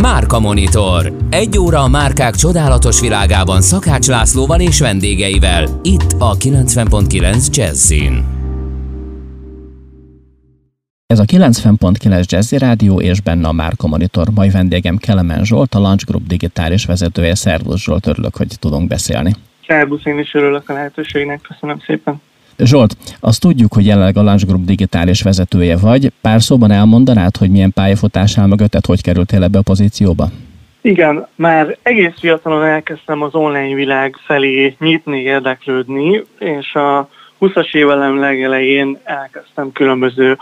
Márka Monitor. Egy óra a márkák csodálatos világában Szakács Lászlóval és vendégeivel. Itt a 90.9 Jazzin. Ez a 90.9 Jazzy Rádió és benne a Márka Monitor. Mai vendégem Kelemen Zsolt, a Lunch Group digitális vezetője. Szervusz Zsolt, örülök, hogy tudunk beszélni. Szervusz, én is örülök a lehetőségnek, köszönöm szépen. Zsolt, azt tudjuk, hogy jelenleg a Lunch Group digitális vezetője vagy. Pár szóban elmondanád, hogy milyen pályafutás áll mögötted, hogy kerültél ebbe a pozícióba? Igen, már egész fiatalon elkezdtem az online világ felé nyitni, érdeklődni, és a 20-as évelem legelején elkezdtem különböző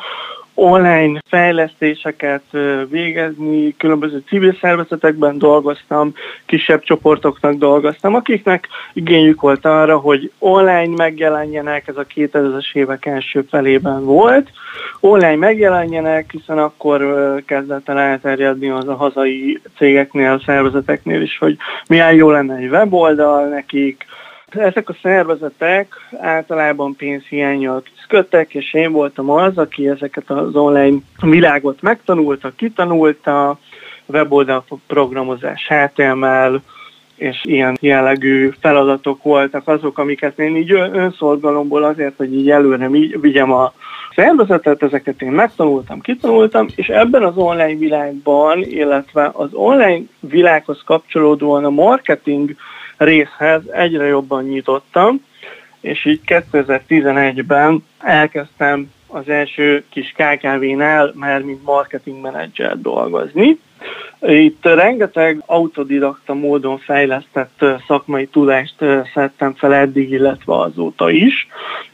online fejlesztéseket végezni, különböző civil szervezetekben dolgoztam, kisebb csoportoknak dolgoztam, akiknek igényük volt arra, hogy online megjelenjenek, ez a 2000-es évek első felében volt, online megjelenjenek, hiszen akkor kezdett el elterjedni az a hazai cégeknél, szervezeteknél is, hogy milyen jó lenne egy weboldal nekik, ezek a szervezetek általában pénzhiányjal küzdöttek, és én voltam az, aki ezeket az online világot megtanulta, kitanulta, weboldal programozás, HTML, és ilyen jellegű feladatok voltak azok, amiket én így önszolgalomból azért, hogy így előre vigyem a szervezetet, ezeket én megtanultam, kitanultam, és ebben az online világban, illetve az online világhoz kapcsolódóan a marketing részhez egyre jobban nyitottam, és így 2011-ben elkezdtem az első kis KKV-nál már mint marketing menedzser dolgozni. Itt rengeteg autodidakta módon fejlesztett szakmai tudást szedtem fel eddig, illetve azóta is,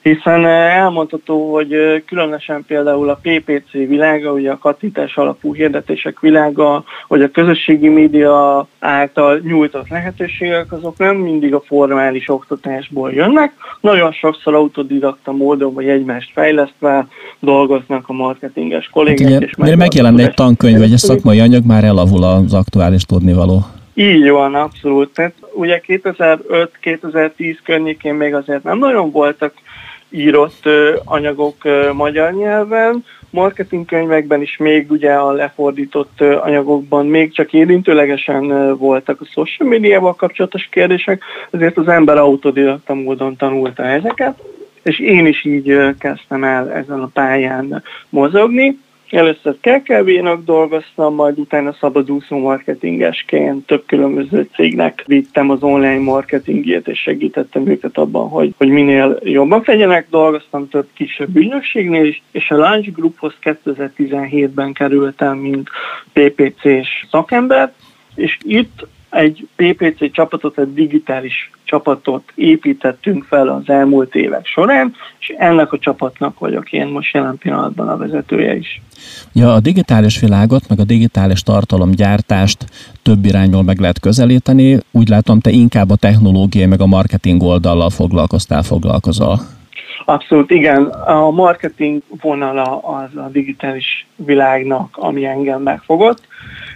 hiszen elmondható, hogy különösen például a PPC világa, ugye a kattintás alapú hirdetések világa, vagy a közösségi média által nyújtott lehetőségek, azok nem mindig a formális oktatásból jönnek, nagyon sokszor autodidakta módon, vagy egymást fejlesztve dolgoznak a marketinges kollégák. Hát ugye, és megjelenne egy tankönyv, vagy egy szakmai anyag, már elavul az aktuális tudnivaló. Így van, abszolút. Tehát ugye 2005-2010 környékén még azért nem nagyon voltak írott anyagok magyar nyelven, marketingkönyvekben is még ugye a lefordított anyagokban még csak érintőlegesen voltak a social médiával kapcsolatos kérdések, ezért az ember autodidakta módon tanulta ezeket, és én is így kezdtem el ezen a pályán mozogni. Először KKV-nak dolgoztam, majd utána szabadúszó marketingesként több különböző cégnek vittem az online marketingét, és segítettem őket abban, hogy, hogy minél jobban fegyenek. Dolgoztam több kisebb ügynökségnél is, és a Launch Grouphoz 2017-ben kerültem, mint PPC-s szakember, és itt egy PPC csapatot, egy digitális csapatot építettünk fel az elmúlt évek során, és ennek a csapatnak vagyok én most jelen pillanatban a vezetője is. Ja, a digitális világot, meg a digitális tartalomgyártást több irányból meg lehet közelíteni. Úgy látom, te inkább a technológiai, meg a marketing oldallal foglalkoztál, foglalkozol. Abszolút igen. A marketing vonala az a digitális világnak, ami engem megfogott,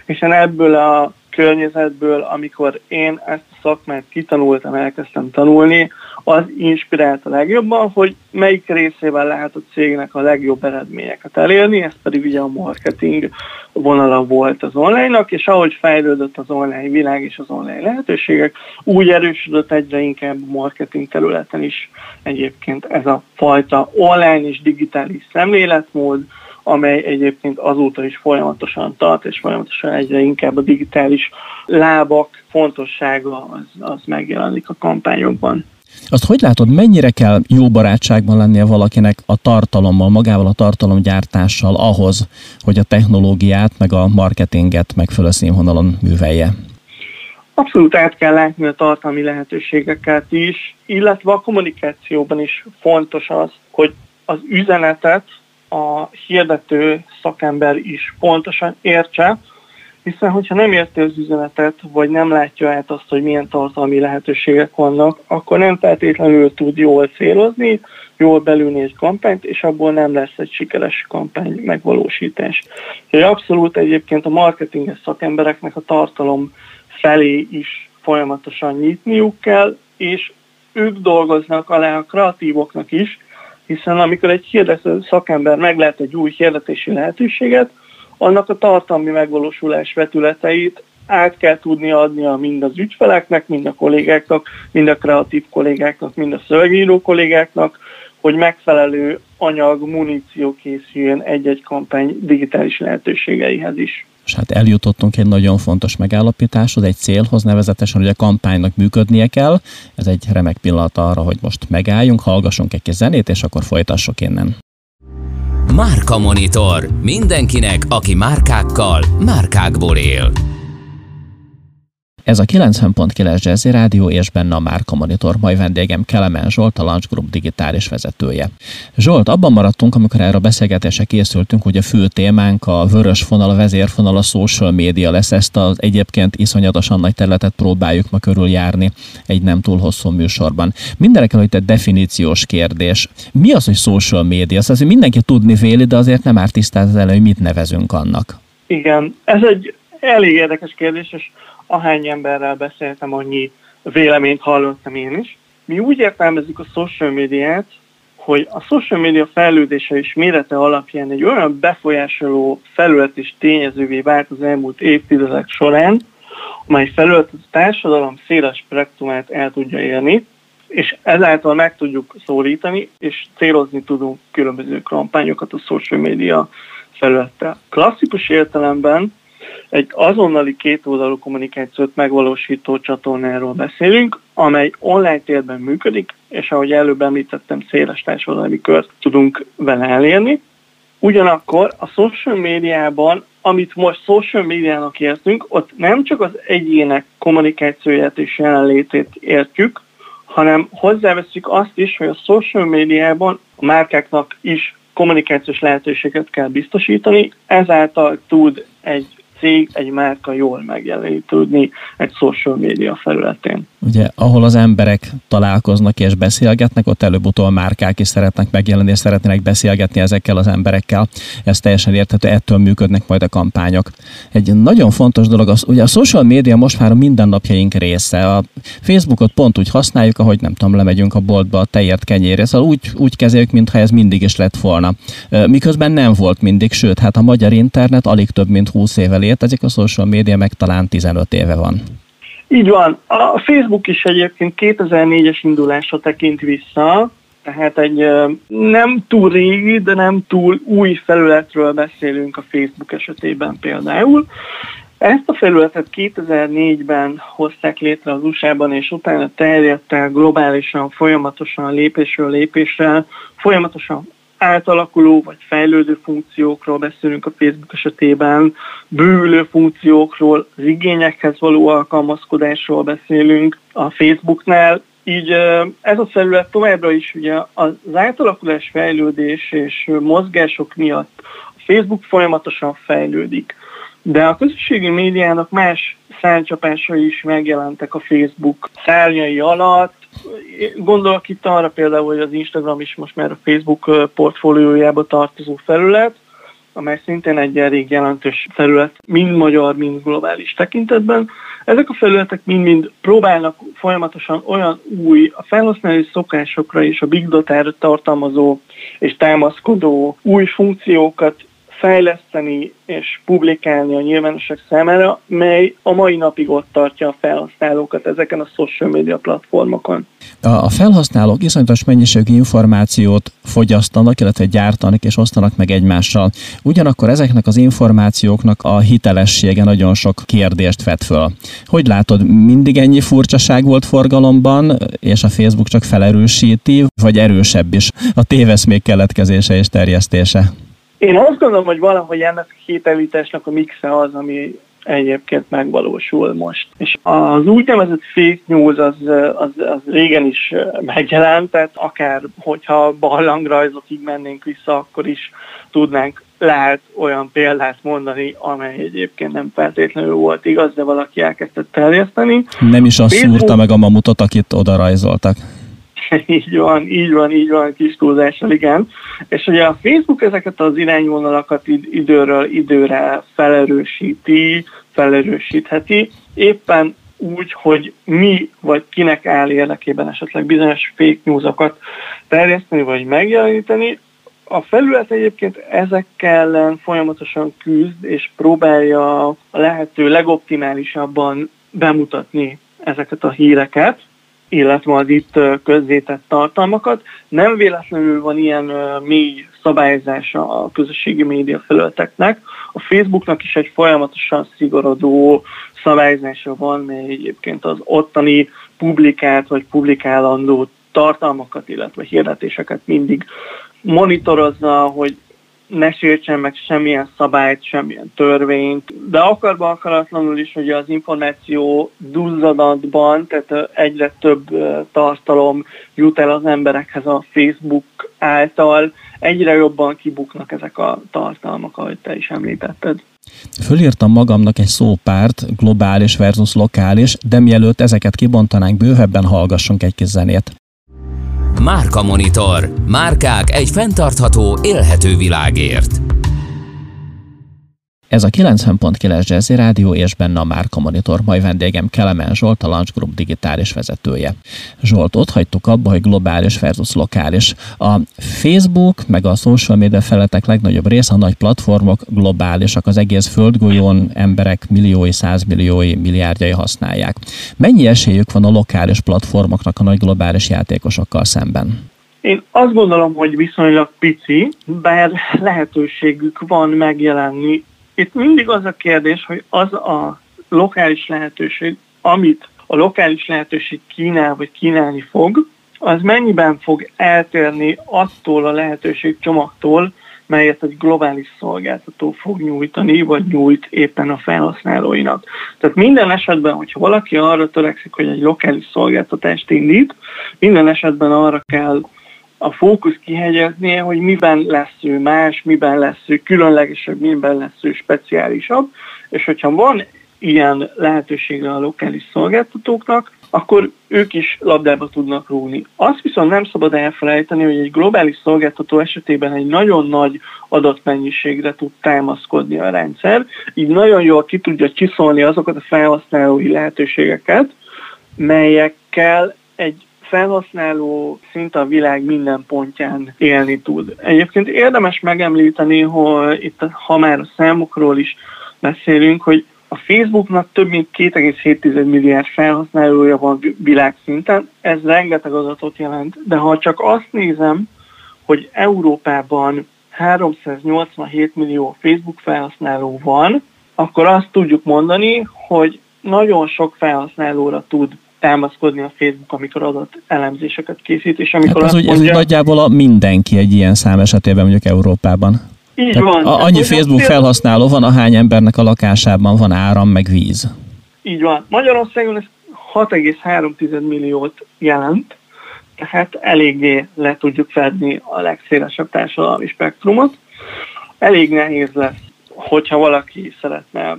hiszen ebből a környezetből, amikor én ezt a szakmát kitanultam, elkezdtem tanulni, az inspirált a legjobban, hogy melyik részével lehet a cégnek a legjobb eredményeket elérni, ez pedig ugye a marketing vonala volt az online-nak, és ahogy fejlődött az online világ és az online lehetőségek, úgy erősödött egyre inkább a marketing területen is egyébként ez a fajta online és digitális szemléletmód, amely egyébként azóta is folyamatosan tart, és folyamatosan egyre inkább a digitális lábak fontossága az, az megjelenik a kampányokban. Azt hogy látod, mennyire kell jó barátságban lennie valakinek a tartalommal, magával a tartalomgyártással ahhoz, hogy a technológiát, meg a marketinget megfelelő színvonalon művelje? Abszolút át kell látni a tartalmi lehetőségeket is, illetve a kommunikációban is fontos az, hogy az üzenetet a hirdető szakember is pontosan értse, hiszen hogyha nem érti az üzenetet, vagy nem látja át azt, hogy milyen tartalmi lehetőségek vannak, akkor nem feltétlenül tud jól célozni, jól belülni egy kampányt, és abból nem lesz egy sikeres kampány megvalósítás. Úgyhogy abszolút egyébként a marketinges szakembereknek a tartalom felé is folyamatosan nyitniuk kell, és ők dolgoznak alá a kreatívoknak is, hiszen amikor egy hirdető szakember meglát egy új hirdetési lehetőséget, annak a tartalmi megvalósulás vetületeit át kell tudni adnia mind az ügyfeleknek, mind a kollégáknak, mind a kreatív kollégáknak, mind a szövegíró kollégáknak, hogy megfelelő anyag, muníció készüljön egy-egy kampány digitális lehetőségeihez is. És hát eljutottunk egy nagyon fontos megállapításhoz, egy célhoz, nevezetesen, hogy a kampánynak működnie kell. Ez egy remek pillanat arra, hogy most megálljunk, hallgassunk egy kis zenét, és akkor folytassuk innen. Márka Monitor. Mindenkinek, aki márkákkal, márkákból él. Ez a 90.9 Jazzy Rádió és benne a Márka Monitor, mai vendégem Kelemen Zsolt, a Launch Group digitális vezetője. Zsolt, abban maradtunk, amikor erre a beszélgetésre készültünk, hogy a fő témánk a vörös fonal, a vezérfonal, a social média lesz. Ezt az egyébként iszonyatosan nagy területet próbáljuk ma körüljárni egy nem túl hosszú műsorban. Mindenek előtt egy definíciós kérdés. Mi az, hogy social média? Azért mindenki tudni véli, de azért nem árt tisztázni elő, hogy mit nevezünk annak. Igen, ez egy elég érdekes kérdés, és ahány emberrel beszéltem, annyi véleményt hallottam én is. Mi úgy értelmezzük a social médiát, hogy a social média fejlődése és mérete alapján egy olyan befolyásoló felület és tényezővé vált az elmúlt évtizedek során, amely felület a társadalom széles spektrumát el tudja érni, és ezáltal meg tudjuk szólítani, és célozni tudunk különböző kampányokat a social média felülettel. Klasszikus értelemben egy azonnali kétoldalú kommunikációt megvalósító csatornáról beszélünk, amely online térben működik, és ahogy előbb említettem, széles társadalmi kört tudunk vele elérni. Ugyanakkor a social médiában, amit most social médiának értünk, ott nem csak az egyének kommunikációját és jelenlétét értjük, hanem hozzáveszünk azt is, hogy a social médiában a márkáknak is kommunikációs lehetőséget kell biztosítani, ezáltal tud egy cég, egy márka jól megjelenítődni egy social média felületén. Ugye, ahol az emberek találkoznak és beszélgetnek, ott előbb-utóbb márkák is szeretnek megjelenni, és szeretnének beszélgetni ezekkel az emberekkel. Ez teljesen érthető, ettől működnek majd a kampányok. Egy nagyon fontos dolog, az, ugye a social média most már a mindennapjaink része. A Facebookot pont úgy használjuk, ahogy nem tudom, lemegyünk a boltba a tejért kenyérre. Szóval úgy, úgy kezeljük, mintha ez mindig is lett volna. Miközben nem volt mindig, sőt, hát a magyar internet alig több mint 20 éve létezik, a social média meg talán 15 éve van. Így van. A Facebook is egyébként 2004-es indulásra tekint vissza, tehát egy nem túl régi, de nem túl új felületről beszélünk a Facebook esetében például. Ezt a felületet 2004-ben hozták létre az USA-ban, és utána terjedt el globálisan, folyamatosan, lépésről lépésre, folyamatosan átalakuló vagy fejlődő funkciókról beszélünk a Facebook esetében, bővülő funkciókról, az igényekhez való alkalmazkodásról beszélünk a Facebooknál, így ez a felület továbbra is ugye az átalakulás, fejlődés és mozgások miatt a Facebook folyamatosan fejlődik. De a közösségi médiának más szárnycsapásai is megjelentek a Facebook szárnyai alatt, Gondolok itt arra például, hogy az Instagram is most már a Facebook portfóliójába tartozó felület, amely szintén egy elég jelentős felület, mind magyar, mind globális tekintetben. Ezek a felületek mind-mind próbálnak folyamatosan olyan új, a felhasználói szokásokra és a big data tartalmazó és támaszkodó új funkciókat fejleszteni és publikálni a nyilvánosság számára, mely a mai napig ott tartja a felhasználókat ezeken a social media platformokon. A felhasználók iszonyatos mennyiségű információt fogyasztanak, illetve gyártanak és osztanak meg egymással. Ugyanakkor ezeknek az információknak a hitelessége nagyon sok kérdést vet föl. Hogy látod, mindig ennyi furcsaság volt forgalomban, és a Facebook csak felerősíti, vagy erősebb is a téveszmék keletkezése és terjesztése? Én azt gondolom, hogy valahogy ennek a hitelításnak a mixe az, ami egyébként megvalósul most. És az úgynevezett fake news az, az, az régen is megjelent, tehát akár hogyha barlangrajzokig mennénk vissza, akkor is tudnánk lehet olyan példát mondani, amely egyébként nem feltétlenül volt igaz, de valaki elkezdett terjeszteni. Nem is azt Facebook... szúrta meg a mamutot, akit oda rajzoltak. így van, így van, így van, kis túlzással, igen. És ugye a Facebook ezeket az irányvonalakat időről időre felerősíti, felerősítheti, éppen úgy, hogy mi vagy kinek áll érdekében esetleg bizonyos fake newsokat terjeszteni vagy megjeleníteni, A felület egyébként ezekkel ellen folyamatosan küzd, és próbálja a lehető legoptimálisabban bemutatni ezeket a híreket, illetve az itt közzétett tartalmakat. Nem véletlenül van ilyen mély szabályozása a közösségi média felületeknek. A Facebooknak is egy folyamatosan szigorodó szabályozása van, mely egyébként az ottani publikált vagy publikálandó tartalmakat, illetve hirdetéseket mindig monitorozza, hogy ne sértsen meg semmilyen szabályt, semmilyen törvényt, de akarba akaratlanul is, hogy az információ duzzadatban, tehát egyre több tartalom jut el az emberekhez a Facebook által, egyre jobban kibuknak ezek a tartalmak, ahogy te is említetted. Fölírtam magamnak egy szópárt, globális versus lokális, de mielőtt ezeket kibontanánk bővebben, hallgassunk egy kis zenét. Márka Monitor. Márkák egy fenntartható, élhető világért. Ez a 90.9 Jazzy Rádió és benne a Márka Monitor, mai vendégem Kelemen Zsolt, a Launch Group digitális vezetője. Zsolt, ott hagytuk abba, hogy globális versus lokális. A Facebook meg a social media feletek legnagyobb része, a nagy platformok globálisak, az egész földgolyón emberek milliói, százmilliói, milliárdjai használják. Mennyi esélyük van a lokális platformoknak a nagy globális játékosokkal szemben? Én azt gondolom, hogy viszonylag pici, bár lehetőségük van megjelenni itt mindig az a kérdés, hogy az a lokális lehetőség, amit a lokális lehetőség kínál vagy kínálni fog, az mennyiben fog eltérni attól a lehetőség csomagtól, melyet egy globális szolgáltató fog nyújtani, vagy nyújt éppen a felhasználóinak. Tehát minden esetben, hogyha valaki arra törekszik, hogy egy lokális szolgáltatást indít, minden esetben arra kell a fókusz kihegyeznie, hogy miben lesz ő más, miben lesz ő különlegesebb, miben lesz ő speciálisabb, és hogyha van ilyen lehetőségre a lokális szolgáltatóknak, akkor ők is labdába tudnak rúgni. Azt viszont nem szabad elfelejteni, hogy egy globális szolgáltató esetében egy nagyon nagy adatmennyiségre tud támaszkodni a rendszer, így nagyon jól ki tudja csiszolni azokat a felhasználói lehetőségeket, melyekkel egy felhasználó szinte a világ minden pontján élni tud. Egyébként érdemes megemlíteni, hogy itt, ha már a számokról is beszélünk, hogy a Facebooknak több mint 2,7 milliárd felhasználója van világszinten, ez rengeteg adatot jelent, de ha csak azt nézem, hogy Európában 387 millió Facebook felhasználó van, akkor azt tudjuk mondani, hogy nagyon sok felhasználóra tud támaszkodni a Facebook, amikor adat elemzéseket készít, és amikor hát úgy, mondja, ez nagyjából a mindenki egy ilyen szám esetében mondjuk Európában. Így Tehát van. A, annyi Facebook felhasználó van, ahány embernek a lakásában van áram, meg víz. Így van. Magyarországon ez 6,3 milliót jelent, tehát eléggé le tudjuk fedni a legszélesebb társadalmi spektrumot. Elég nehéz lesz, hogyha valaki szeretne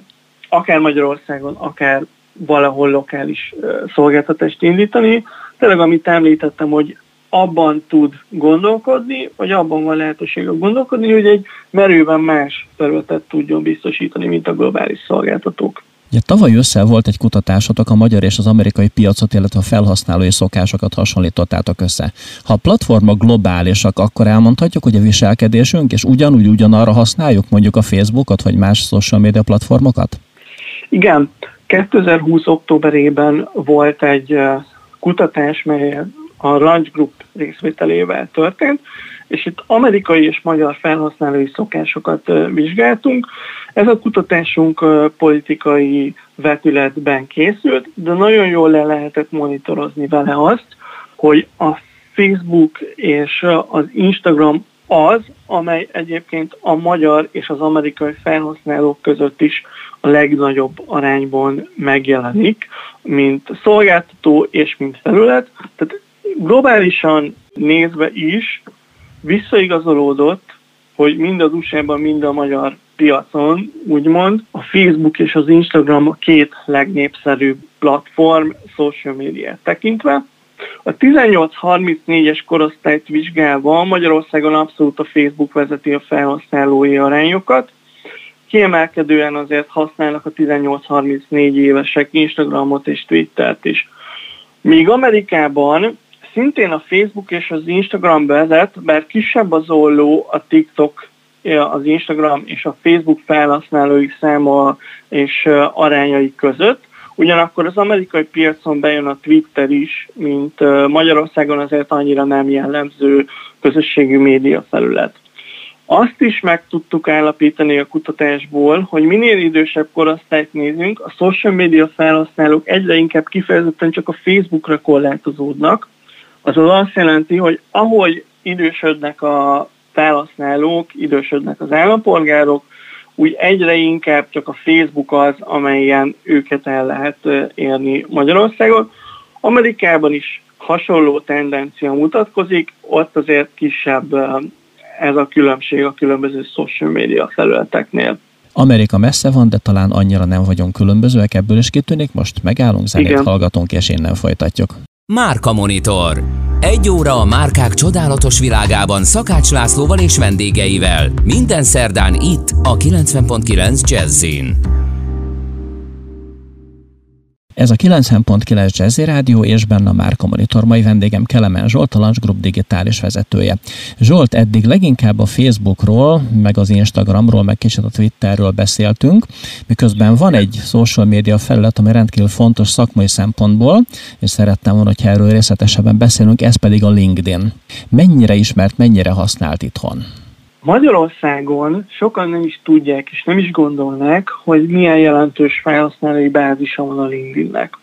akár Magyarországon, akár valahol lokális szolgáltatást indítani. Tényleg, amit említettem, hogy abban tud gondolkodni, vagy abban van lehetőség gondolkodni, hogy egy merőben más területet tudjon biztosítani, mint a globális szolgáltatók. Ugye, tavaly össze volt egy kutatásotok, a magyar és az amerikai piacot, illetve a felhasználói szokásokat hasonlítottátok össze. Ha a platformok globálisak, akkor elmondhatjuk, hogy a viselkedésünk, és ugyanúgy ugyanarra használjuk mondjuk a Facebookot, vagy más social media platformokat? Igen, 2020. októberében volt egy kutatás, mely a Ranch Group részvételével történt, és itt amerikai és magyar felhasználói szokásokat vizsgáltunk. Ez a kutatásunk politikai vetületben készült, de nagyon jól le lehetett monitorozni vele azt, hogy a Facebook és az Instagram az, amely egyébként a magyar és az amerikai felhasználók között is a legnagyobb arányban megjelenik, mint szolgáltató és mint felület. Tehát globálisan nézve is visszaigazolódott, hogy mind az USA-ban, mind a magyar piacon, úgymond, a Facebook és az Instagram a két legnépszerűbb platform social médiát tekintve. A 18-34-es korosztályt vizsgálva Magyarországon abszolút a Facebook vezeti a felhasználói arányokat, kiemelkedően azért használnak a 18-34 évesek Instagramot és Twittert is. Míg Amerikában szintén a Facebook és az Instagram vezet, bár kisebb az olló a TikTok, az Instagram és a Facebook felhasználói száma és arányai között. Ugyanakkor az amerikai piacon bejön a Twitter is, mint Magyarországon azért annyira nem jellemző közösségi média felület. Azt is meg tudtuk állapítani a kutatásból, hogy minél idősebb korosztályt nézünk, a social media felhasználók egyre inkább kifejezetten csak a Facebookra korlátozódnak. Az azt jelenti, hogy ahogy idősödnek a felhasználók, idősödnek az állampolgárok, úgy egyre inkább csak a Facebook az, amelyen őket el lehet érni Magyarországon. Amerikában is hasonló tendencia mutatkozik, ott azért kisebb ez a különbség a különböző social media felületeknél. Amerika messze van, de talán annyira nem vagyunk különbözőek, ebből is kitűnik. Most megállunk, zenét Igen. hallgatunk, és innen folytatjuk. Márka Monitor. Egy óra a márkák csodálatos világában Szakács Lászlóval és vendégeivel. Minden szerdán itt a 90.9 Jazzin. Ez a 90.9 Jazzy Rádió és benne Márka Monitor. Mai vendégem Kelemen Zsolt, a Lunch Group digitális vezetője. Zsolt, eddig leginkább a Facebookról, meg az Instagramról, meg kicsit a Twitterről beszéltünk, miközben van egy social media felület, ami rendkívül fontos szakmai szempontból, és szerettem volna, hogy erről részletesebben beszélünk, ez pedig a LinkedIn. Mennyire ismert, mennyire használt itthon? Magyarországon sokan nem is tudják és nem is gondolnák, hogy milyen jelentős felhasználói bázisa van a LinkedInnek.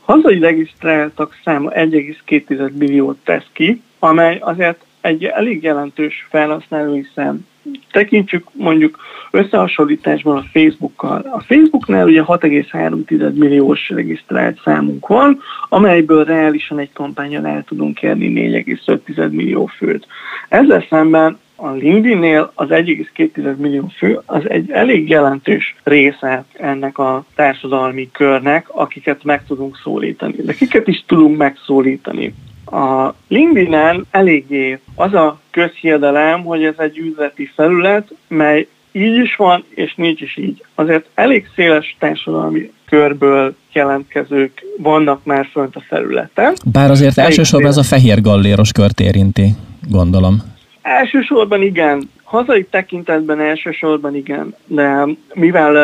Hazai regisztráltak száma 1,2 milliót tesz ki, amely azért egy elég jelentős felhasználói szám. Tekintsük mondjuk összehasonlításban a Facebookkal. A Facebooknál ugye 6,3 milliós regisztrált számunk van, amelyből reálisan egy kampányon el tudunk érni 4,5 millió főt. Ezzel szemben a LinkedIn-nél az 1,2 millió fő az egy elég jelentős része ennek a társadalmi körnek, akiket meg tudunk szólítani. De kiket is tudunk megszólítani? A LinkedIn-en eléggé az a közhiedelem, hogy ez egy üzleti felület, mely így is van, és nincs is így. Azért elég széles társadalmi körből jelentkezők vannak már fönt a felületen. Bár azért elsősorban ez a fehér galléros kört érinti, gondolom. Elsősorban igen, hazai tekintetben elsősorban igen, de mivel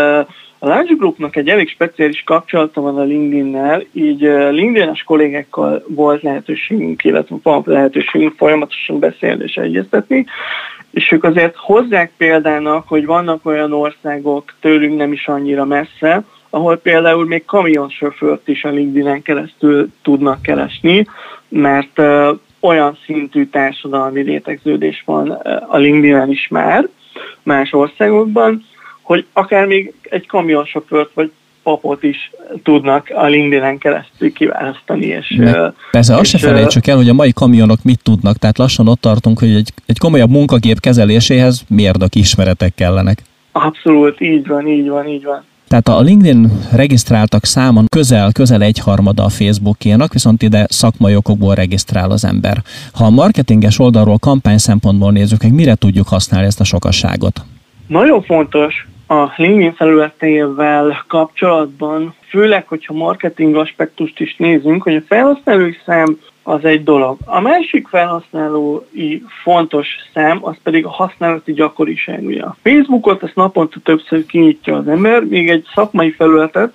a Lunch Groupnak egy elég speciális kapcsolata van a LinkedIn-nel, így LinkedIn-es kollégákkal volt lehetőségünk, illetve van lehetőségünk folyamatosan beszélni és egyeztetni, és ők azért hozzák példának, hogy vannak olyan országok tőlünk nem is annyira messze, ahol például még kamionsofőrt is a LinkedIn-en keresztül tudnak keresni, mert olyan szintű társadalmi rétegződés van a LinkedIn-en is már más országokban, hogy akár még egy kamionsofőrt vagy papot is tudnak a LinkedIn-en keresztül kiválasztani. És, De persze azt se felejtsük el, hogy a mai kamionok mit tudnak, tehát lassan ott tartunk, hogy egy, egy komolyabb munkagép kezeléséhez mérnök ismeretek kellenek. Abszolút, így van, így van, így van. Tehát a LinkedIn regisztráltak számon közel, közel egyharmada a Facebookénak, viszont ide szakmai okokból regisztrál az ember. Ha a marketinges oldalról kampány szempontból nézzük, meg mire tudjuk használni ezt a sokasságot? Nagyon fontos a LinkedIn felületével kapcsolatban, főleg, hogyha marketing aspektust is nézünk, hogy a felhasználói szám az egy dolog. A másik felhasználói fontos szám, az pedig a használati gyakoriság. Ugye a Facebookot ezt naponta többször kinyitja az ember, még egy szakmai felületet,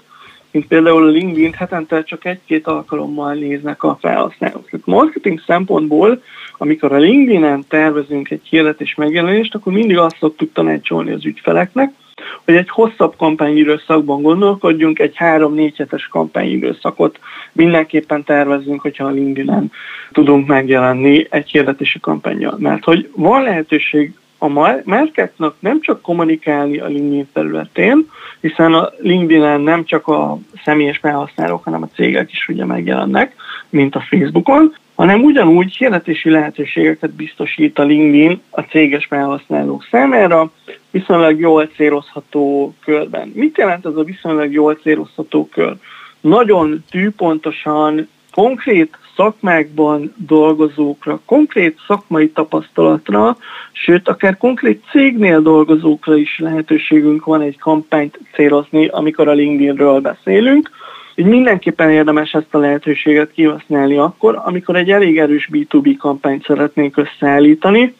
mint például a LinkedIn hetente csak egy-két alkalommal néznek a felhasználók. Tehát marketing szempontból, amikor a LinkedIn-en tervezünk egy hirdetés megjelenést, akkor mindig azt szoktuk tanácsolni az ügyfeleknek, hogy egy hosszabb kampányidőszakban gondolkodjunk, egy három-négy hetes kampányidőszakot mindenképpen tervezzünk, hogyha a LinkedIn-en tudunk megjelenni egy hirdetési kampányjal. Mert hogy van lehetőség a márkáknak nem csak kommunikálni a LinkedIn területén, hiszen a LinkedIn-en nem csak a személyes felhasználók, hanem a cégek is ugye megjelennek, mint a Facebookon, hanem ugyanúgy hirdetési lehetőségeket biztosít a LinkedIn a céges felhasználók számára, viszonylag jól célozható körben. Mit jelent ez a viszonylag jól célozható kör? Nagyon tűpontosan, konkrét szakmákban dolgozókra, konkrét szakmai tapasztalatra, sőt, akár konkrét cégnél dolgozókra is lehetőségünk van egy kampányt célozni, amikor a LinkedInről beszélünk. Így mindenképpen érdemes ezt a lehetőséget kihasználni akkor, amikor egy elég erős B2B kampányt szeretnénk összeállítani,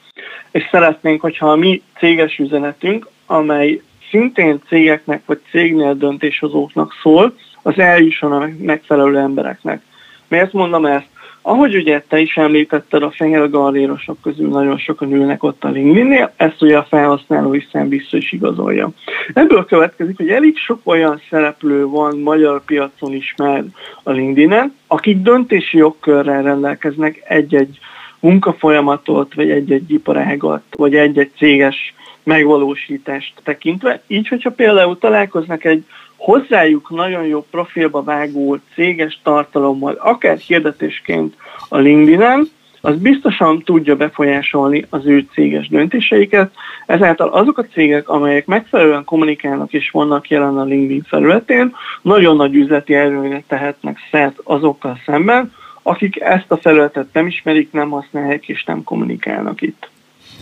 és szeretnénk, hogyha a mi céges üzenetünk, amely szintén cégeknek vagy cégnél döntéshozóknak szól, az eljusson a megfelelő embereknek. Miért mondom ezt? Ahogy ugye te is említetted, a fehér gallérosok közül nagyon sokan ülnek ott a LinkedIn-nél, ezt ugye a felhasználói szem vissza is igazolja. Ebből következik, hogy elég sok olyan szereplő van magyar piacon is már a LinkedIn-en, akik döntési jogkörrel rendelkeznek egy-egy munkafolyamatot, vagy egy-egy iparágat, vagy egy-egy céges megvalósítást tekintve. Így, hogyha például találkoznak egy hozzájuk nagyon jó profilba vágó céges tartalommal, akár hirdetésként a LinkedIn-en, az biztosan tudja befolyásolni az ő céges döntéseiket. Ezáltal azok a cégek, amelyek megfelelően kommunikálnak és vannak jelen a LinkedIn felületén, nagyon nagy üzleti erőre tehetnek szert azokkal szemben, akik ezt a felületet nem ismerik, nem használják és nem kommunikálnak itt.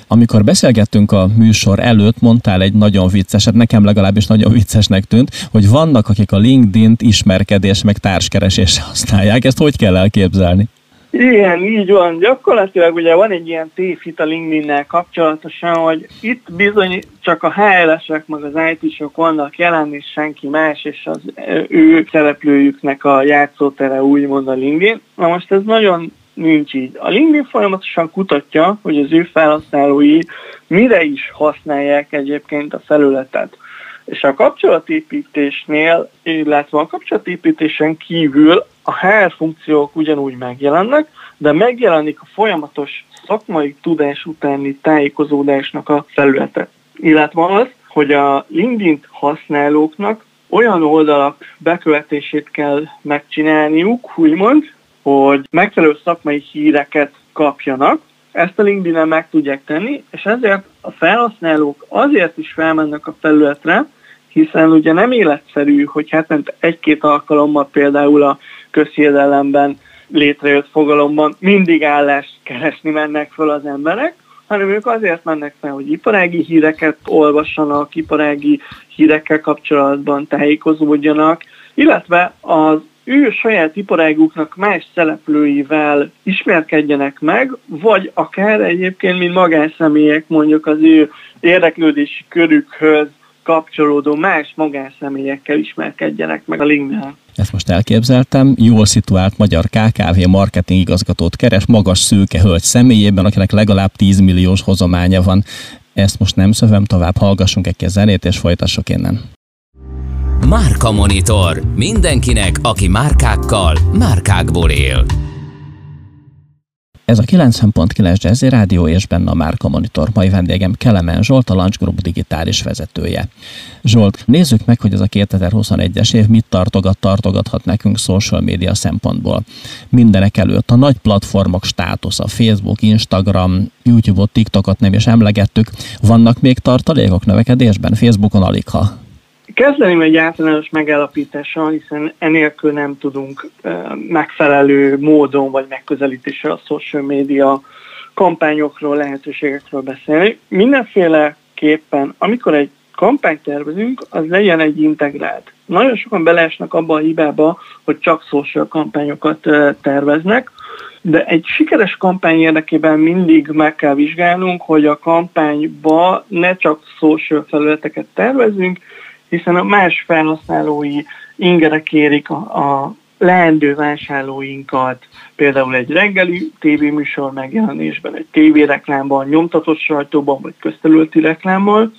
Amikor beszélgettünk a műsor előtt, mondtál egy nagyon vicceset, nekem legalábbis nagyon viccesnek tűnt, hogy vannak, akik a LinkedIn-t ismerkedés meg társkeresésre használják. Ezt hogy kell elképzelni? Igen, így van. Gyakorlatilag ugye van egy ilyen tévhit a LinkedIn-nel kapcsolatosan, hogy itt bizony csak a HL-esek, meg az IT-sok vannak jelen, és senki más, és az ő szereplőjüknek a játszótere úgymond a LinkedIn. Na most ez nagyon nincs így. A LinkedIn folyamatosan kutatja, hogy az ő felhasználói mire is használják egyébként a felületet. És a kapcsolatépítésnél, illetve a kapcsolatépítésen kívül a HR funkciók ugyanúgy megjelennek, de megjelenik a folyamatos szakmai tudás utáni tájékozódásnak a felülete. Illetve az, hogy a LinkedIn használóknak olyan oldalak bekövetését kell megcsinálniuk, úgymond, hogy megfelelő szakmai híreket kapjanak, ezt a LinkedIn-en meg tudják tenni, és ezért a felhasználók azért is felmennek a felületre, hiszen ugye nem életszerű, hogy hetente egy-két alkalommal például a közhiedelemben létrejött fogalomban mindig állást keresni mennek fel az emberek, hanem ők azért mennek fel, hogy iparági híreket olvassanak, iparági hírekkel kapcsolatban tájékozódjanak, illetve az ő saját iparáguknak más szereplőivel ismerkedjenek meg, vagy akár egyébként, mint magánszemélyek mondjuk az ő érdeklődési körükhöz kapcsolódó más magánszemélyekkel ismerkedjenek meg a LinkedIn. Ezt most elképzeltem, jól szituált magyar KKV marketing igazgatót keres, magas szőke hölgy személyében, akinek legalább 10 milliós hozománya van. Ezt most nem szövem tovább, hallgassunk egy zenét, és folytassuk innen. Márka Monitor. Mindenkinek, aki márkákkal, márkákból él. Ez a 90.9 Jazzy Rádió és benne a Márka Monitor. Mai vendégem Kelemen Zsolt, a Lunch Group digitális vezetője. Zsolt, nézzük meg, hogy ez a 2021-es év mit tartogat, tartogathat nekünk social média szempontból. Mindenek előtt a nagy platformok státusza, Facebook, Instagram, YouTube-ot, TikTokot nem is emlegettük. Vannak még tartalékok növekedésben? Facebookon alig ha. Kezdeném egy általános megállapítással, hiszen enélkül nem tudunk megfelelő módon vagy megközelítéssel a social media kampányokról, lehetőségekről beszélni. Mindenféleképpen, amikor egy kampányt tervezünk, az legyen egy integrált. Nagyon sokan beleesnek abba a hibába, hogy csak social kampányokat terveznek, de egy sikeres kampány érdekében mindig meg kell vizsgálnunk, hogy a kampányba ne csak social felületeket tervezünk, hiszen a más felhasználói ingerek kérik a, a leendő vásárlóinkat, például egy reggeli tévéműsor megjelenésben, egy tévéreklámban, nyomtatott sajtóban, vagy közterületi reklámmal,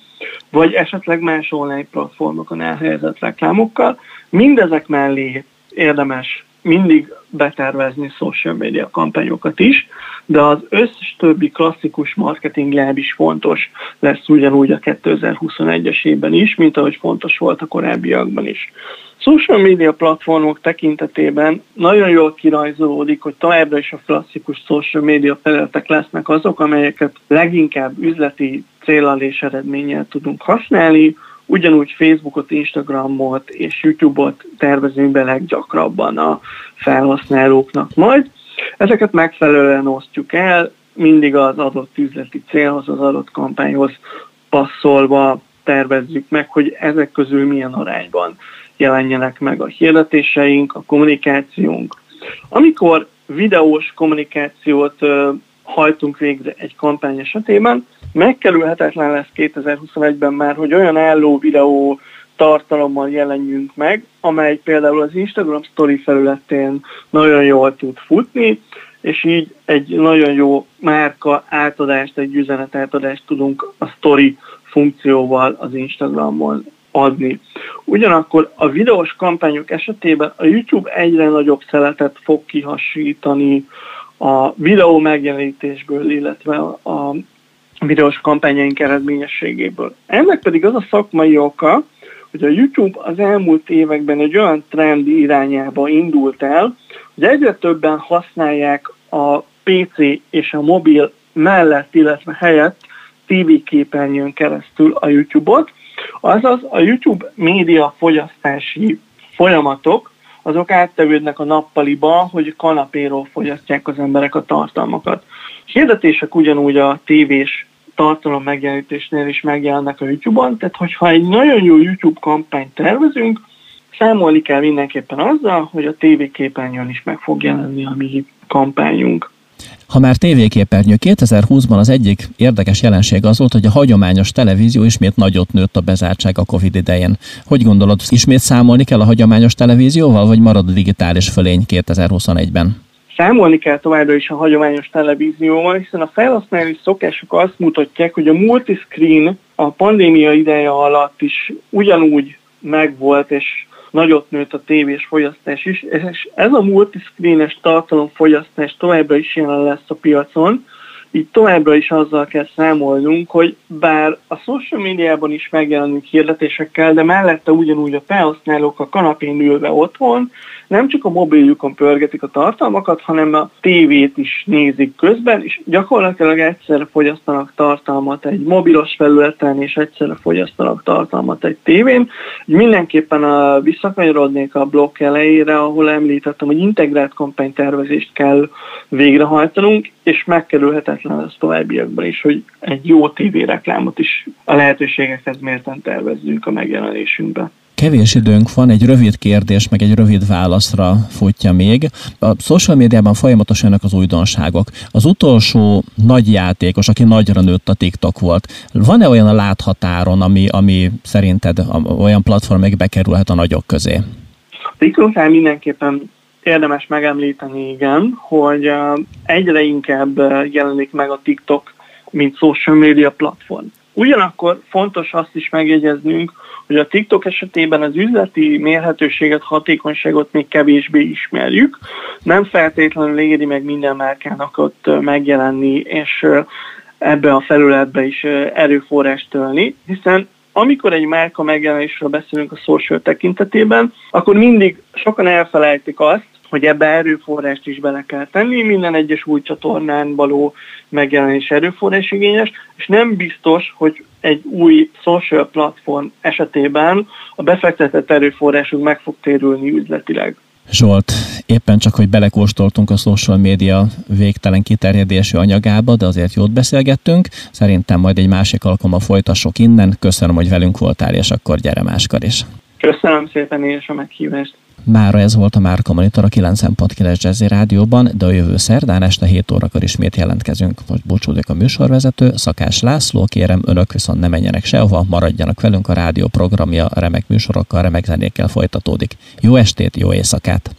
vagy esetleg más online platformokon elhelyezett reklámokkal. Mindezek mellé érdemes mindig betervezni social media kampányokat is, de az összes többi klasszikus marketing láb is fontos lesz ugyanúgy a 2021-es évben is, mint ahogy fontos volt a korábbiakban is. Social media platformok tekintetében nagyon jól kirajzolódik, hogy továbbra is a klasszikus social media felületek lesznek azok, amelyeket leginkább üzleti célal és eredménnyel tudunk használni, Ugyanúgy Facebookot, Instagramot és YouTube-ot tervezünk be leggyakrabban a felhasználóknak majd. Ezeket megfelelően osztjuk el, mindig az adott üzleti célhoz, az adott kampányhoz passzolva tervezzük meg, hogy ezek közül milyen arányban jelenjenek meg a hirdetéseink, a kommunikációnk. Amikor videós kommunikációt hajtunk végre egy kampány esetében, megkerülhetetlen lesz 2021-ben már, hogy olyan álló videó tartalommal jelenjünk meg, amely például az Instagram Story felületén nagyon jól tud futni, és így egy nagyon jó márka átadást, egy üzenet átadást tudunk a Story funkcióval az Instagramon adni. Ugyanakkor a videós kampányok esetében a YouTube egyre nagyobb szeletet fog kihasítani a videó megjelenítésből, illetve a videós kampányaink eredményességéből. Ennek pedig az a szakmai oka, hogy a YouTube az elmúlt években egy olyan trend irányába indult el, hogy egyre többen használják a PC és a mobil mellett, illetve helyett TV képernyőn keresztül a YouTube-ot, azaz a YouTube média fogyasztási folyamatok azok áttevődnek a nappaliba, hogy kanapéról fogyasztják az emberek a tartalmakat. Hirdetések ugyanúgy a tévés tartalom megjelenítésnél is megjelennek a YouTube-on, tehát hogyha egy nagyon jó YouTube kampányt tervezünk, számolni kell mindenképpen azzal, hogy a TV képernyőn is meg fog jelenni a mi kampányunk. Ha már tévéképernyő, 2020-ban az egyik érdekes jelenség az volt, hogy a hagyományos televízió ismét nagyot nőtt a bezártság a Covid idején. Hogy gondolod, ismét számolni kell a hagyományos televízióval, vagy marad a digitális fölény 2021-ben? Számolni kell továbbra is a hagyományos televízióval, hiszen a felhasználói szokások azt mutatják, hogy a multiscreen a pandémia ideje alatt is ugyanúgy megvolt, és nagyot nőtt a tévés fogyasztás is, és ez a multiscreenes tartalomfogyasztás továbbra is jelen lesz a piacon, így továbbra is azzal kell számolnunk, hogy bár a social médiában is megjelenünk hirdetésekkel, de mellette ugyanúgy a felhasználók a kanapén ülve otthon nem csak a mobiljukon pörgetik a tartalmakat, hanem a tévét is nézik közben, és gyakorlatilag egyszerre fogyasztanak tartalmat egy mobilos felületen, és egyszerre fogyasztanak tartalmat egy tévén. Mindenképpen a, visszakanyarodnék a blokk elejére, ahol említettem, hogy integrált kampánytervezést kell végrehajtanunk, és megkerülhetetlen lesz továbbiakban is, hogy egy jó tévéreklámot is a lehetőségekhez mérten tervezzünk a megjelenésünkbe. Kevés időnk van, egy rövid kérdés, meg egy rövid válaszra futja még. A social médiában folyamatosan jönnek az újdonságok. Az utolsó nagy játékos, aki nagyra nőtt a TikTok volt. Van-e olyan a láthatáron, ami, ami szerinted olyan platform, még bekerülhet a nagyok közé? TikToknál mindenképpen érdemes megemlíteni, igen, hogy egyre inkább jelenik meg a TikTok, mint social media platform. Ugyanakkor fontos azt is megjegyeznünk, hogy a TikTok esetében az üzleti mérhetőséget, hatékonyságot még kevésbé ismerjük. Nem feltétlenül éri meg minden márkának ott megjelenni, és ebbe a felületbe is erőforrást tölni, hiszen amikor egy márka megjelenésről beszélünk a social tekintetében, akkor mindig sokan elfelejtik azt, hogy ebbe erőforrást is bele kell tenni, minden egyes új csatornán való megjelenés erőforrás igényes, és nem biztos, hogy egy új social platform esetében a befektetett erőforrásunk meg fog térülni üzletileg. Zsolt, éppen csak, hogy belekóstoltunk a social média végtelen kiterjedésű anyagába, de azért jót beszélgettünk. Szerintem majd egy másik alkalommal folytassuk innen. Köszönöm, hogy velünk voltál, és akkor gyere máskor is. Köszönöm szépen én is a meghívást. Mára ez volt a Márka Monitor a 9.9 Jazzy Rádióban, de a jövő szerdán este 7 órakor ismét jelentkezünk. Most búcsúdik a műsorvezető, Szakás László, kérem önök viszont ne menjenek sehova, maradjanak velünk a rádió programja, remek műsorokkal, remek zenékkel folytatódik. Jó estét, jó éjszakát!